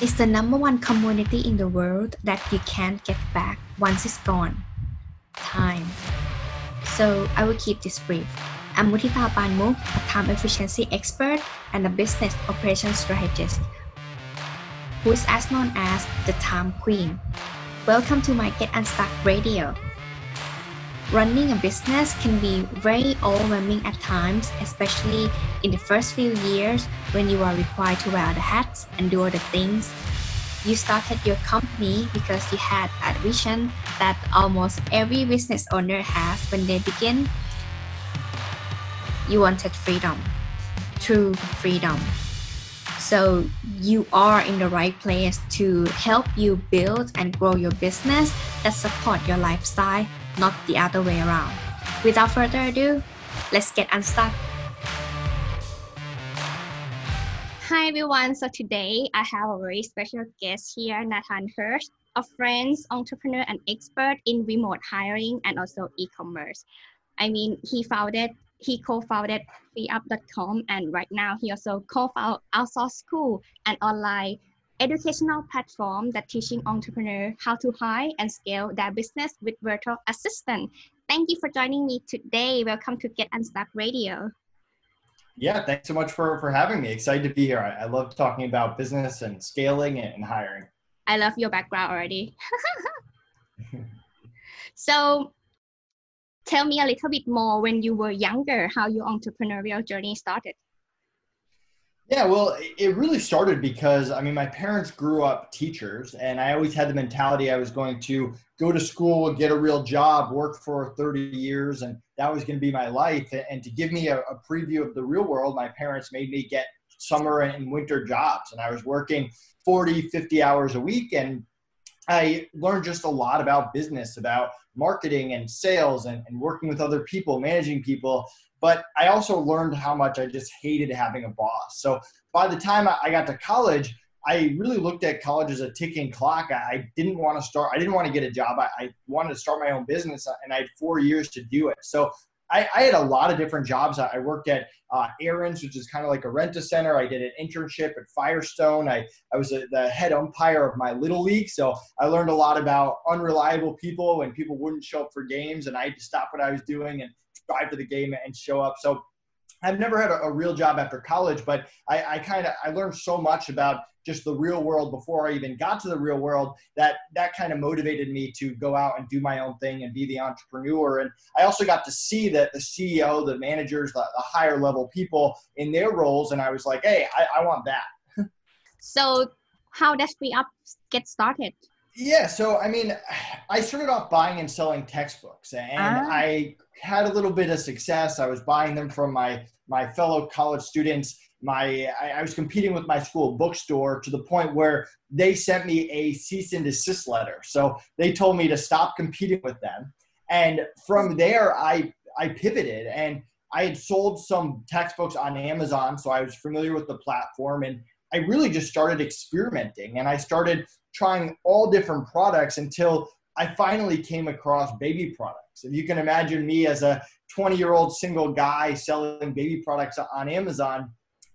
is the number one commodity in the world that you can't get back once it's gone time. So I will keep this brief. I'm Mutita Panmuk, a time efficiency expert and a business operations strategist who is as known as the time queen. Welcome to my Get Unstuck Radio. Running a business can be very overwhelming at times, especially in the first few years when you are required to wear the hats and do other things. You started your company because you had a vision that almost every business owner has when they begin. You wanted freedom, true freedom. So you are in the right place to help you build and grow your business that support your lifestyle not the other way around. Without further ado, let's get unstuck. Hi everyone, so today I have a very special guest here, Nathan Hirsch, a friend, entrepreneur, and expert in remote hiring and also e-commerce. I mean, he founded, he co-founded freeup.com and right now he also co-founded Outsource School, an online educational platform that teaching entrepreneurs how to hire and scale their business with virtual assistant. Thank you for joining me today. Welcome to Get Unstuck Radio. Yeah, thanks so much for, for having me. Excited to be here. I, I love talking about business and scaling and hiring. I love your background already. so tell me a little bit more when you were younger, how your entrepreneurial journey started. Yeah, well, it really started because I mean, my parents grew up teachers, and I always had the mentality I was going to go to school, get a real job, work for 30 years, and that was going to be my life. And to give me a, a preview of the real world, my parents made me get summer and winter jobs, and I was working 40, 50 hours a week, and I learned just a lot about business, about marketing and sales, and, and working with other people, managing people. But I also learned how much I just hated having a boss. So by the time I got to college, I really looked at college as a ticking clock. I didn't want to start, I didn't want to get a job. I, I wanted to start my own business and I had four years to do it. So I, I had a lot of different jobs. I worked at uh, Aaron's, which is kind of like a rent a center. I did an internship at Firestone. I, I was a, the head umpire of my little league. So I learned a lot about unreliable people and people wouldn't show up for games and I had to stop what I was doing and drive to the game and show up. So I've never had a, a real job after college, but I, I kind of I learned so much about just the real world before I even got to the real world that that kind of motivated me to go out and do my own thing and be the entrepreneur. And I also got to see that the CEO, the managers, the, the higher level people in their roles, and I was like, hey, I, I want that. so, how does FreeUp get started? Yeah, so I mean, I started off buying and selling textbooks, and ah. I had a little bit of success. I was buying them from my my fellow college students. My I, I was competing with my school bookstore to the point where they sent me a cease and desist letter. So they told me to stop competing with them, and from there I I pivoted and I had sold some textbooks on Amazon, so I was familiar with the platform and I really just started experimenting and I started trying all different products until I finally came across baby products. If you can imagine me as a 20 year old single guy selling baby products on Amazon,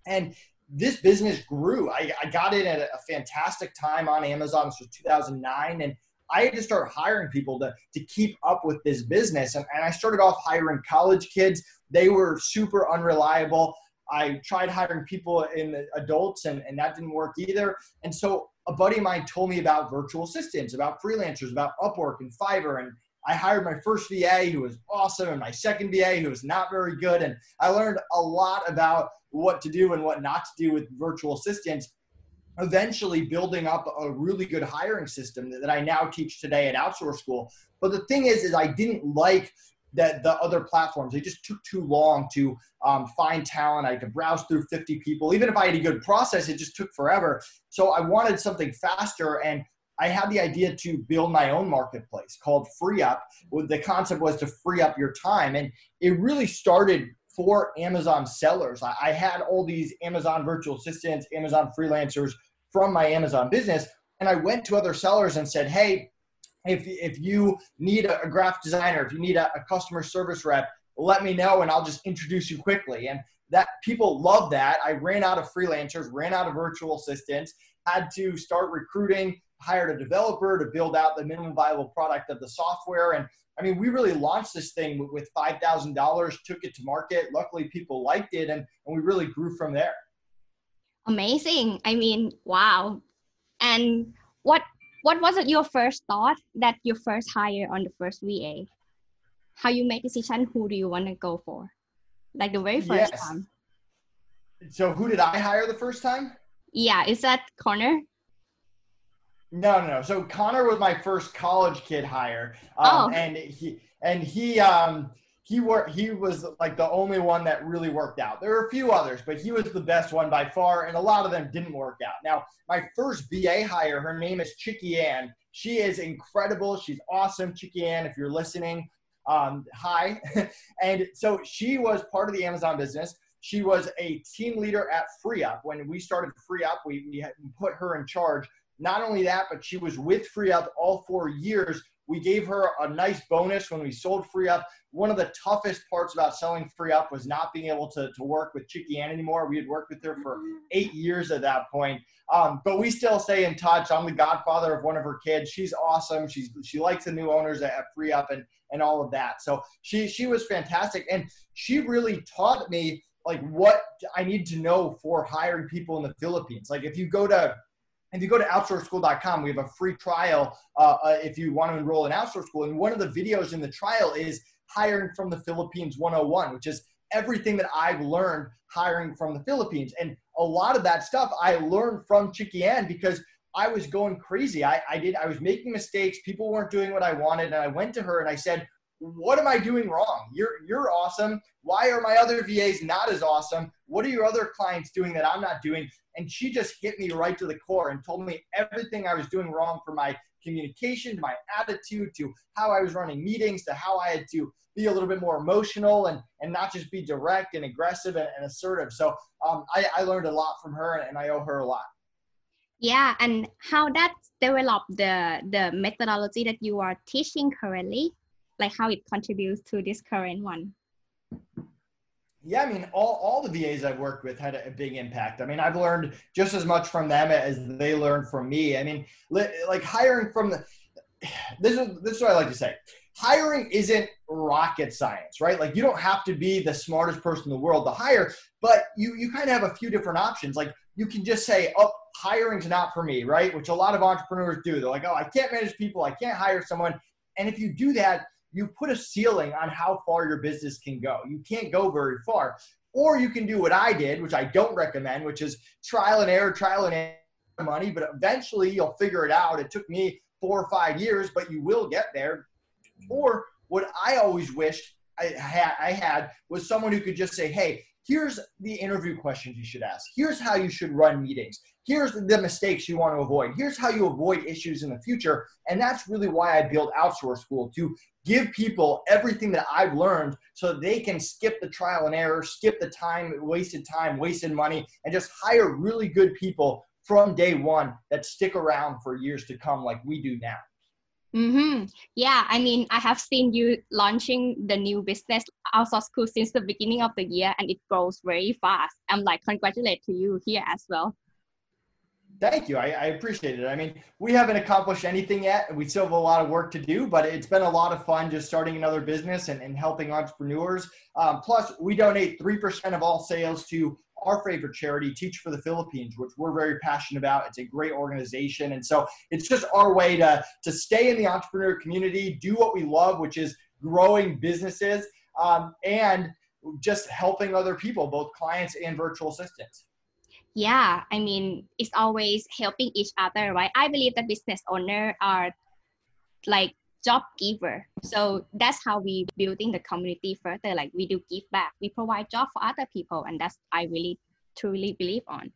and this business grew. I, I got in at a fantastic time on Amazon. This was 2009. And I had to start hiring people to, to keep up with this business. And, and I started off hiring college kids. They were super unreliable. I tried hiring people in adults and, and that didn't work either. And so a buddy of mine told me about virtual assistants, about freelancers, about Upwork and Fiverr. And I hired my first VA who was awesome and my second VA who was not very good. And I learned a lot about what to do and what not to do with virtual assistants. Eventually, building up a really good hiring system that, I now teach today at Outsource School. But the thing is, is I didn't like that the other platforms they just took too long to um, find talent. I to browse through 50 people. Even if i had a good process it just took forever. So i wanted something faster and i had the idea to build my own marketplace called free up. The concept was to free up your time and it really started for amazon sellers. I had all these amazon virtual assistants amazon freelancers from my amazon business and i went to other sellers and said hey if, if you need a, graphic designer, if you need a, a customer service rep, let me know and I'll just introduce you quickly. And that people love that. I ran out of freelancers, ran out of virtual assistants, had to start recruiting, hired a developer to build out the minimum viable product of the software. And I mean, we really launched this thing with $5,000, took it to market. Luckily, people liked it, and, and we really grew from there. Amazing. I mean, wow. And what what was it your first thought that you first hire on the first VA? How you make decision who do you want to go for? Like the very first yes. time. So who did I hire the first time? Yeah, is that Connor? No, no, no. So Connor was my first college kid hire, um, oh. and he and he um, he worked. He was like the only one that really worked out. There were a few others, but he was the best one by far, and a lot of them didn't work out. Now, my first VA hire, her name is Chicky Ann. She is incredible. She's awesome, Chicky Ann. If you're listening, um, hi. and so she was part of the Amazon business. She was a team leader at FreeUp. When we started FreeUp, we, we put her in charge not only that, but she was with FreeUp all four years. We gave her a nice bonus when we sold Free Up. One of the toughest parts about selling Free Up was not being able to, to work with Chicky Ann anymore. We had worked with her for eight years at that point. Um, but we still stay in touch. I'm the godfather of one of her kids. She's awesome. She's she likes the new owners at, at FreeUp and and all of that. So she she was fantastic, and she really taught me like what I need to know for hiring people in the Philippines. Like if you go to if you go to outsourceschool.com, we have a free trial uh, uh, if you want to enroll in outsource school. And one of the videos in the trial is hiring from the Philippines 101, which is everything that I've learned hiring from the Philippines. And a lot of that stuff I learned from Chicky Ann because I was going crazy. I, I did, I was making mistakes. People weren't doing what I wanted. And I went to her and I said, what am I doing wrong? You're you're awesome. Why are my other VAs not as awesome? What are your other clients doing that I'm not doing? And she just hit me right to the core and told me everything I was doing wrong for my communication, my attitude, to how I was running meetings, to how I had to be a little bit more emotional and, and not just be direct and aggressive and, and assertive. So um, I, I learned a lot from her and I owe her a lot. Yeah, and how that developed the the methodology that you are teaching currently, like how it contributes to this current one. Yeah, I mean, all, all the VAs I've worked with had a, big impact. I mean, I've learned just as much from them as they learned from me. I mean, like hiring from the, this is, this is what I like to say. Hiring isn't rocket science, right? Like you don't have to be the smartest person in the world to hire, but you, you kind of have a few different options. Like you can just say, oh, hiring's not for me, right? Which a lot of entrepreneurs do. They're like, oh, I can't manage people. I can't hire someone. And if you do that, you put a ceiling on how far your business can go. You can't go very far. Or you can do what I did, which I don't recommend, which is trial and error, trial and error money, but eventually you'll figure it out. It took me four or five years, but you will get there. Or what I always wished I had, I had was someone who could just say, hey, here's the interview questions you should ask. Here's how you should run meetings. Here's the mistakes you want to avoid. Here's how you avoid issues in the future. And that's really why I built Outsource School to give people everything that I've learned so they can skip the trial and error, skip the time, wasted time, wasted money, and just hire really good people from day one that stick around for years to come like we do now. Mm-hmm. Yeah, I mean, I have seen you launching the new business outsource school since the beginning of the year, and it grows very fast. I'm like, congratulate to you here as well. Thank you. I, I, appreciate it. I mean, we haven't accomplished anything yet. We still have a lot of work to do, but it's been a lot of fun just starting another business and, and helping entrepreneurs. Um, plus, we donate 3% of all sales to our favorite charity, Teach for the Philippines, which we're very passionate about. It's a great organization. And so it's just our way to, to stay in the entrepreneur community, do what we love, which is growing businesses um, and just helping other people, both clients and virtual assistants yeah i mean it's always helping each other right i believe that business owner are like job giver. So that's how we building the community further. Like we do give back. We provide job for other people and that's i really truly believe on.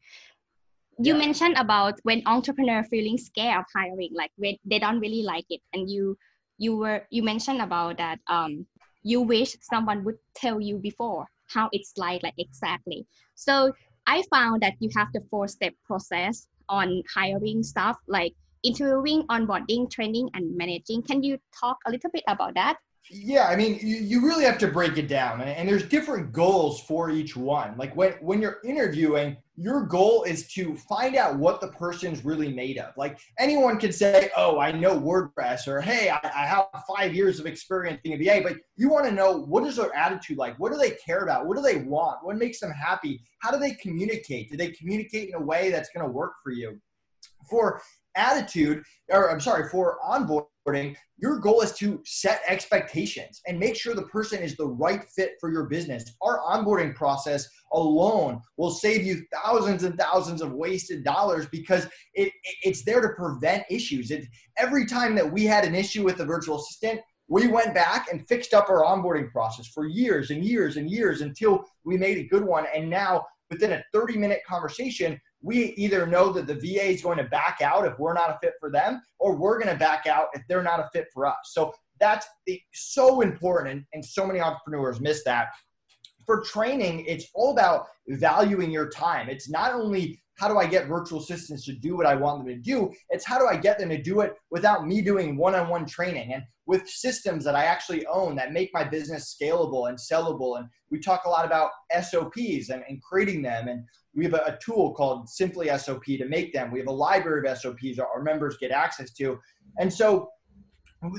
You yeah. mentioned about when entrepreneur feeling scared of hiring like when they don't really like it. And you you were you mentioned about that um you wish someone would tell you before how it's like like exactly. So I found that you have the four step process on hiring staff like interviewing, onboarding, training, and managing. Can you talk a little bit about that? Yeah, I mean, you, you really have to break it down, and, and there's different goals for each one. Like when when you're interviewing, your goal is to find out what the person's really made of. Like anyone can say, "Oh, I know WordPress," or "Hey, I, I have five years of experience a VA," but you want to know what is their attitude like? What do they care about? What do they want? What makes them happy? How do they communicate? Do they communicate in a way that's going to work for you? For attitude, or I'm sorry, for onboarding, your goal is to set expectations and make sure the person is the right fit for your business. Our onboarding process alone will save you thousands and thousands of wasted dollars because it, it's there to prevent issues. It, every time that we had an issue with the virtual assistant, we went back and fixed up our onboarding process for years and years and years until we made a good one. And now, within a 30 minute conversation, we either know that the VA is going to back out if we're not a fit for them, or we're going to back out if they're not a fit for us. So that's so important, and, and so many entrepreneurs miss that. For training, it's all about valuing your time. It's not only how do I get virtual assistants to do what I want them to do? It's how do I get them to do it without me doing one on one training and with systems that I actually own that make my business scalable and sellable. And we talk a lot about SOPs and, and creating them. And we have a, a, tool called Simply SOP to make them. We have a library of SOPs our, our members get access to. And so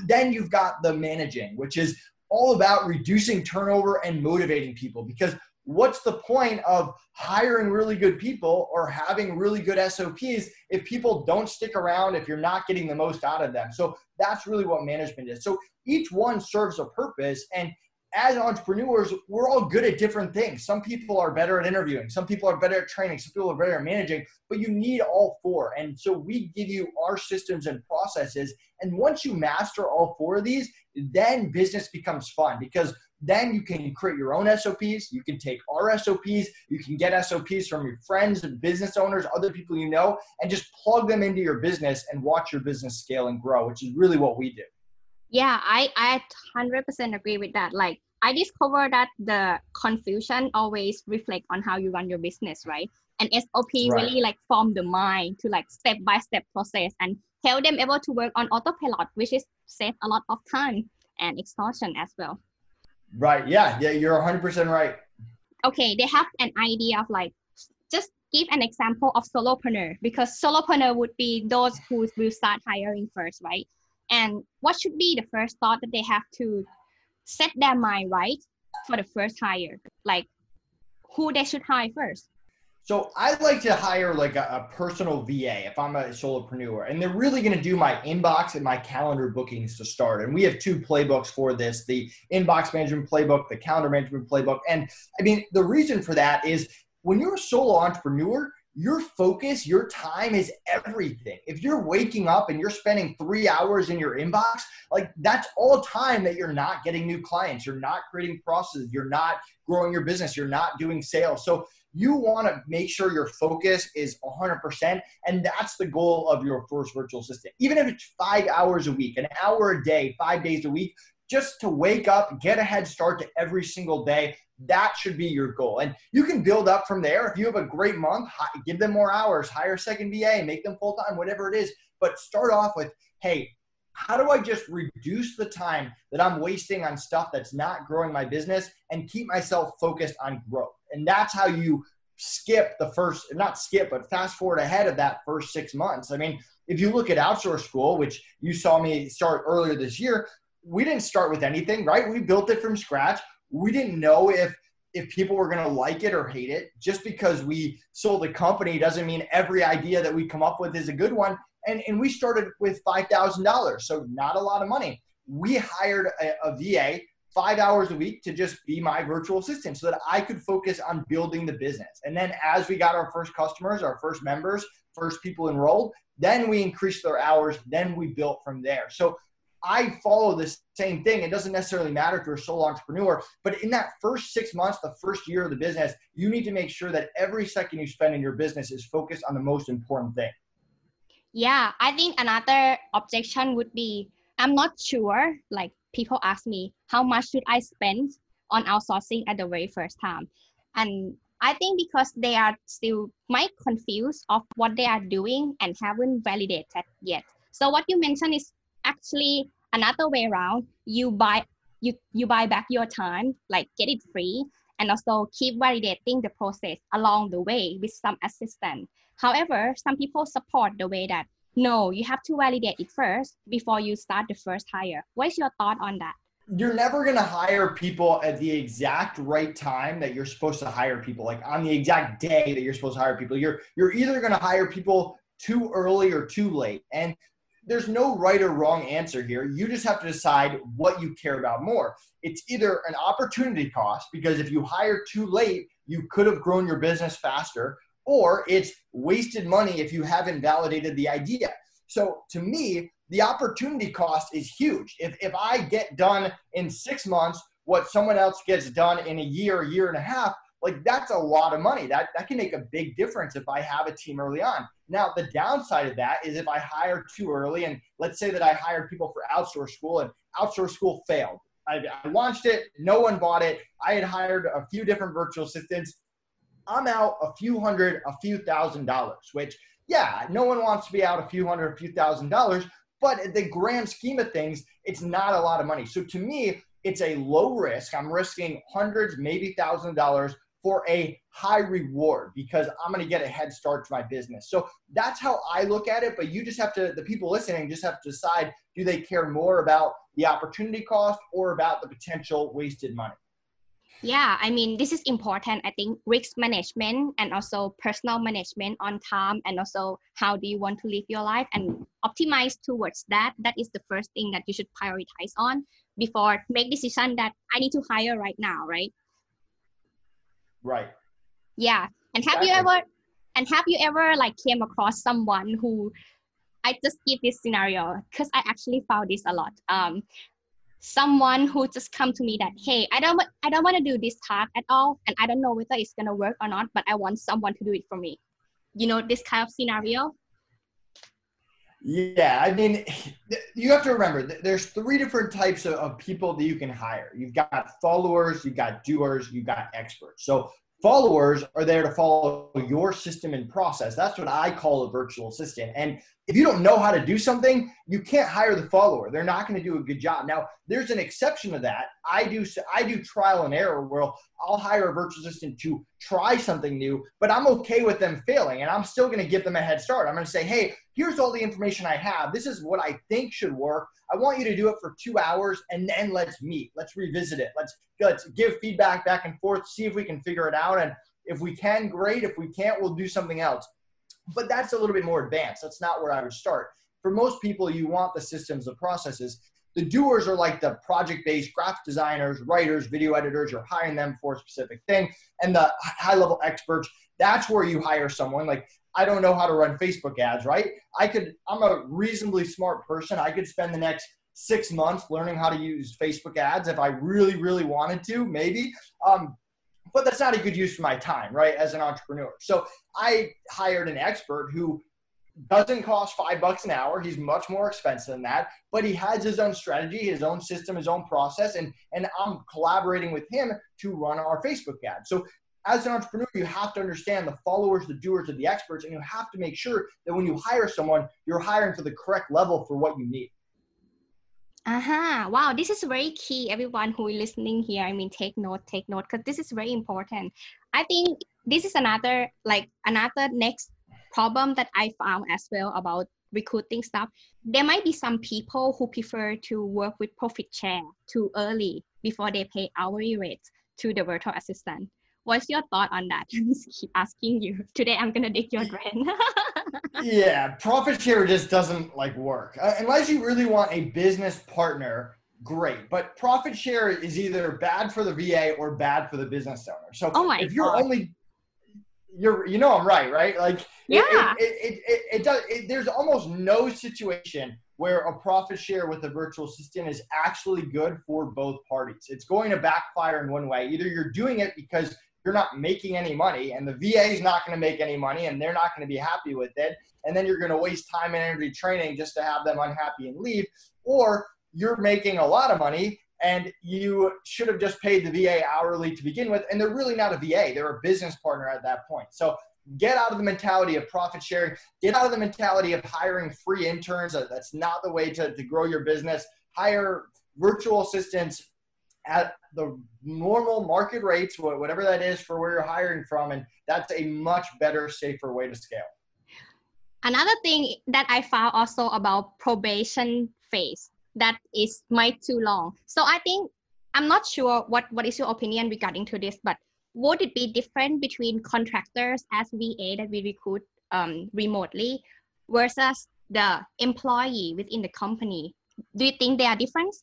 then you've got the managing, which is all about reducing turnover and motivating people because what's the point of hiring really good people or having really good SOPs if people don't stick around, if you're not getting the most out of them? So that's really what management is. So each one serves a purpose. And as entrepreneurs, we're all good at different things. Some people are better at interviewing, some people are better at training, some people are better at managing, but you need all four. And so we give you our systems and processes. And once you master all four of these, then business becomes fun because then you can create your own SOPs. You can take our SOPs. You can get SOPs from your friends and business owners, other people you know, and just plug them into your business and watch your business scale and grow, which is really what we do. Yeah, I I 100% agree with that. Like I discovered that the confusion always reflect on how you run your business, right? And SOP right. really like form the mind to like step by step process and help them able to work on autopilot, which is save a lot of time and exhaustion as well. Right. Yeah. Yeah. You're 100% right. Okay. They have an idea of like, just give an example of solopreneur because solopreneur would be those who will start hiring first, right? And what should be the first thought that they have to set their mind right for the first hire? Like who they should hire first? So I like to hire like a, a, personal VA if I'm a solopreneur, and they're really going to do my inbox and my calendar bookings to start. And we have two playbooks for this: the inbox management playbook, the calendar management playbook. And I mean, the reason for that is when you're a solo entrepreneur, your focus, your time is everything. If you're waking up and you're spending three hours in your inbox, like that's all time that you're not getting new clients, you're not creating processes, you're not growing your business, you're not doing sales. So you want to make sure your focus is 100%. And that's the goal of your first virtual assistant. Even if it's five hours a week, an hour a day, five days a week, just to wake up, get a head start to every single day. That should be your goal. And you can build up from there. If you have a great month, give them more hours, hire a second VA, make them full time, whatever it is. But start off with, hey, how do I just reduce the time that I'm wasting on stuff that's not growing my business and keep myself focused on growth? And that's how you skip the first, not skip, but fast forward ahead of that first six months. I mean, if you look at outsource school, which you saw me start earlier this year, we didn't start with anything, right? We built it from scratch. We didn't know if if people were going to like it or hate it. Just because we sold a company doesn't mean every idea that we come up with is a good one. And, and we started with $5,000, so not a lot of money. We hired a, a VA five hours a week to just be my virtual assistant so that I could focus on building the business. And then as we got our first customers, our first members, first people enrolled, then we increased their hours, then we built from there. So I follow this same thing. It doesn't necessarily matter if you're a sole entrepreneur, but in that first six months, the first year of the business, you need to make sure that every second you spend in your business is focused on the most important thing. Yeah, I think another objection would be I'm not sure like people ask me how much should I spend on outsourcing at the very first time. And I think because they are still might confused of what they are doing and haven't validated yet. So what you mentioned is actually another way around. You buy you you buy back your time like get it free and also keep validating the process along the way with some assistance however some people support the way that no you have to validate it first before you start the first hire. What's your thought on that? You're never going to hire people at the exact right time that you're supposed to hire people like on the exact day that you're supposed to hire people. You're you're either going to hire people too early or too late and there's no right or wrong answer here. You just have to decide what you care about more. It's either an opportunity cost because if you hire too late you could have grown your business faster or it's wasted money if you haven't validated the idea so to me the opportunity cost is huge. If, if I get done in six months what someone else gets done in a year, year and a half, like that's a lot of money. That that can make a big difference if I have a team early on. Now the downside of that is if I hire too early, and let's say that I hired people for outsource school and outsource school failed. I, I launched it, no one bought it. I had hired a few different virtual assistants. I'm out a few hundred, a few thousand dollars, which yeah, no one wants to be out a few hundred, a few thousand dollars, but in the grand scheme of things, it's not a lot of money. So to me, it's a low risk. I'm risking hundreds, maybe thousand dollars for a high reward because I'm going to get a head start to my business. So that's how I look at it. But you just have to, the people listening just have to decide do they care more about the opportunity cost or about the potential wasted money? Yeah, I mean, this is important. I think risk management and also personal management on time, and also how do you want to live your life and optimize towards that. That is the first thing that you should prioritize on before make decision that I need to hire right now, right? Right. Yeah, and have exactly. you ever and have you ever like came across someone who I just give this scenario because I actually found this a lot. Um, someone who just come to me that hey i don't i don't want to do this task at all and i don't know whether it's going to work or not but i want someone to do it for me. You know this kind of scenario? Yeah i mean you have to remember there's three different types of, of people that you can hire. You've got followers you've got doers you've got experts. So followers are there to follow your system and process. That's what i call a virtual assistant. And if you don't know how to do something, you can't hire the follower. They're not going to do a good job. Now, there's an exception to that. I do I do trial and error where I'll hire a virtual assistant to try something new, but I'm okay with them failing and I'm still going to give them a head start. I'm going to say, "Hey, here's all the information I have. This is what I think should work. I want you to do it for 2 hours and then let's meet. Let's revisit it. Let's let's give feedback back and forth, see if we can figure it out and if we can, great. If we can't, we'll do something else but that's a little bit more advanced. That's not where I would start. For most people, you want the systems, the processes. The doers are like the project based graphic designers, writers, video editors. You're hiring them for a specific thing. And the high level experts, that's where you hire someone. Like, I don't know how to run Facebook ads, right? I could, I'm a reasonably smart person. I could spend the next six months learning how to use Facebook ads if I really, really wanted to, maybe. Um, but that's not a good use of my time, right? As an entrepreneur. So I hired an expert who doesn't cost five bucks an hour. He's much more expensive than that, but he has his own strategy, his own system, his own process, and and I'm collaborating with him to run our Facebook ad. So as an entrepreneur, you have to understand the followers, the doers, and the experts, and you have to make sure that when you hire someone, you're hiring to the correct level for what you need. Uh-huh. Wow, this is very key. Everyone who is listening here, I mean, take note, take note, because this is very important. I think this is another like another next problem that I found as well about recruiting stuff. There might be some people who prefer to work with profit share too early before they pay hourly rates to the virtual assistant. What's your thought on that? I keep asking you. Today I'm gonna dig your brain. yeah, profit share just doesn't like work uh, unless you really want a business partner. Great, but profit share is either bad for the VA or bad for the business owner. So oh if you're God. only you're you know I'm right, right? Like yeah, it it, it, it, it does. there's almost no situation where a profit share with a virtual assistant is actually good for both parties. It's going to backfire in one way. Either you're doing it because you're not making any money and the VA is not going to make any money and they're not going to be happy with it. And then you're going to waste time and energy training just to have them unhappy and leave. Or you're making a lot of money and you should have just paid the VA hourly to begin with. And they're really not a VA, they're a business partner at that point. So get out of the mentality of profit sharing, get out of the mentality of hiring free interns. Uh, that's not the way to, to grow your business. Hire virtual assistants at the normal market rates, whatever that is for where you're hiring from. And that's a much better, safer way to scale. Another thing that I found also about probation phase that is might too long. So I think I'm not sure what, what is your opinion regarding to this, but would it be different between contractors as VA that we recruit um, remotely versus the employee within the company? Do you think they are different?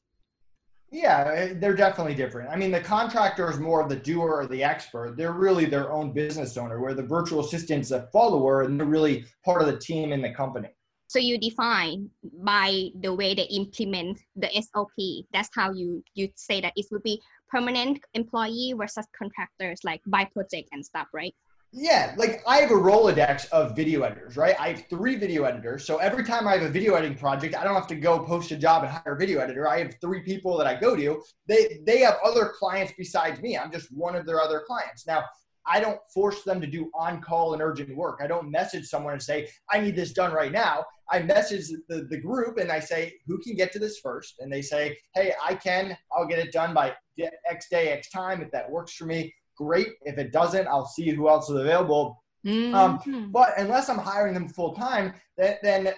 Yeah, eh, they're definitely different. I mean, the contractor is more of the doer or the expert. They're really their own business owner, where the virtual assistant's a follower and they're really part of the team in the company. So you define by the way they implement the SOP. That's how you you say that it would be permanent employee versus contractors, like by project and stuff, right? Yeah, like I have a Rolodex of video editors, right? I have three video editors. So every time I have a video editing project, I don't have to go post a job and hire a video editor. I have three people that I go to. They they have other clients besides me. I'm just one of their other clients. Now, I don't force them to do on call and urgent work. I don't message someone and say, I need this done right now. I message the, the group and I say, who can get to this first? And they say, hey, I can. I'll get it done by X day, X time. If that works for me, great. If it doesn't, I'll see who else is available. Mm-hmm. Um, but unless I'm hiring them full time, then, then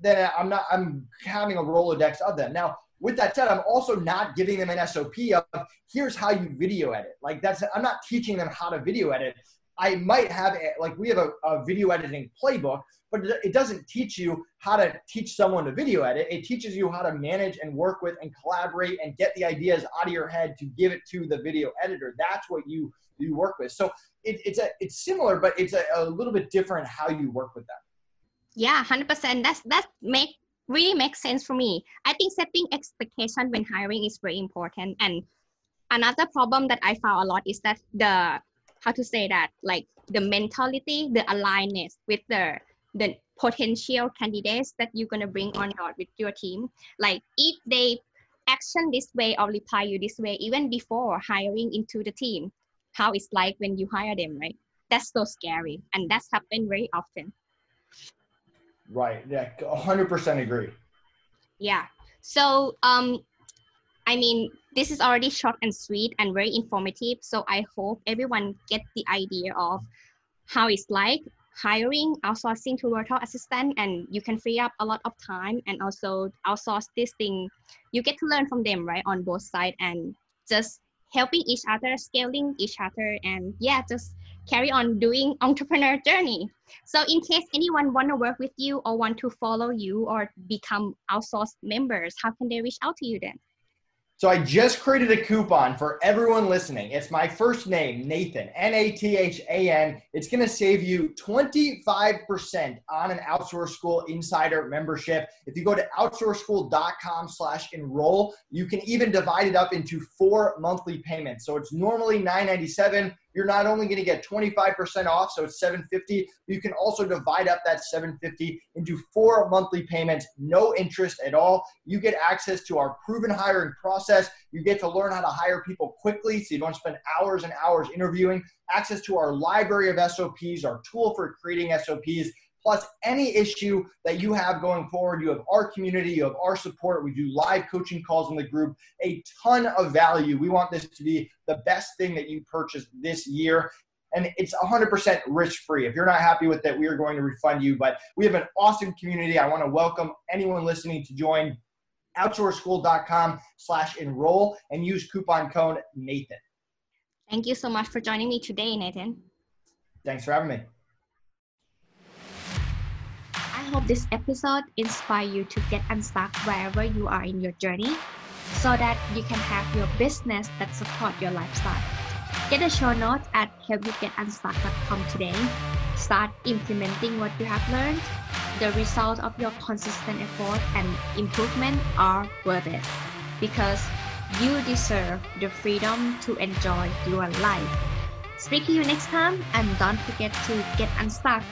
then I'm not. I'm having a rolodex of them. Now, with that said, I'm also not giving them an SOP of here's how you video edit. Like that's I'm not teaching them how to video edit. I might have like we have a, a video editing playbook, but it doesn't teach you how to teach someone to video edit. It teaches you how to manage and work with and collaborate and get the ideas out of your head to give it to the video editor. That's what you you work with. So it, it's a it's similar, but it's a, a little bit different how you work with them. Yeah, hundred percent. That's that make really makes sense for me. I think setting expectation when hiring is very important. And another problem that I found a lot is that the how to say that like the mentality, the alignedness with the the potential candidates that you're gonna bring on board with your team. Like if they action this way or reply you this way even before hiring into the team, how it's like when you hire them, right? That's so scary. And that's happened very often. Right. Yeah. 100% agree. Yeah. So, um, I mean, this is already short and sweet and very informative. So I hope everyone get the idea of how it's like hiring, outsourcing to virtual assistant, and you can free up a lot of time and also outsource this thing. You get to learn from them, right, on both sides, and just helping each other, scaling each other, and yeah, just carry on doing entrepreneur journey. So in case anyone want to work with you or want to follow you or become outsourced members, how can they reach out to you then? So I just created a coupon for everyone listening. It's my first name, Nathan, N A T H A N. It's going to save you 25% on an Outsource School Insider membership. If you go to outsourceschool.com slash enroll, you can even divide it up into four monthly payments. So it's normally $997 you're not only going to get 25% off, so it's 750. You can also divide up that 750 into four monthly payments, no interest at all. You get access to our proven hiring process. You get to learn how to hire people quickly, so you don't spend hours and hours interviewing. Access to our library of SOPs, our tool for creating SOPs plus any issue that you have going forward. You have our community, you have our support. We do live coaching calls in the group, a ton of value. We want this to be the best thing that you purchase this year. And it's 100% risk free. If you're not happy with it, we are going to refund you. But we have an awesome community. I want to welcome anyone listening to join outsourceschool.com slash enroll and use coupon code Nathan. Thank you so much for joining me today, Nathan. Thanks for having me hope this episode inspire you to get unstuck wherever you are in your journey so that you can have your business that support your lifestyle. Get a show notes at helpyougetunstuck.com today. Start implementing what you have learned. The result of your consistent effort and improvement are worth it because you deserve the freedom to enjoy your life. Speak to you next time and don't forget to get unstuck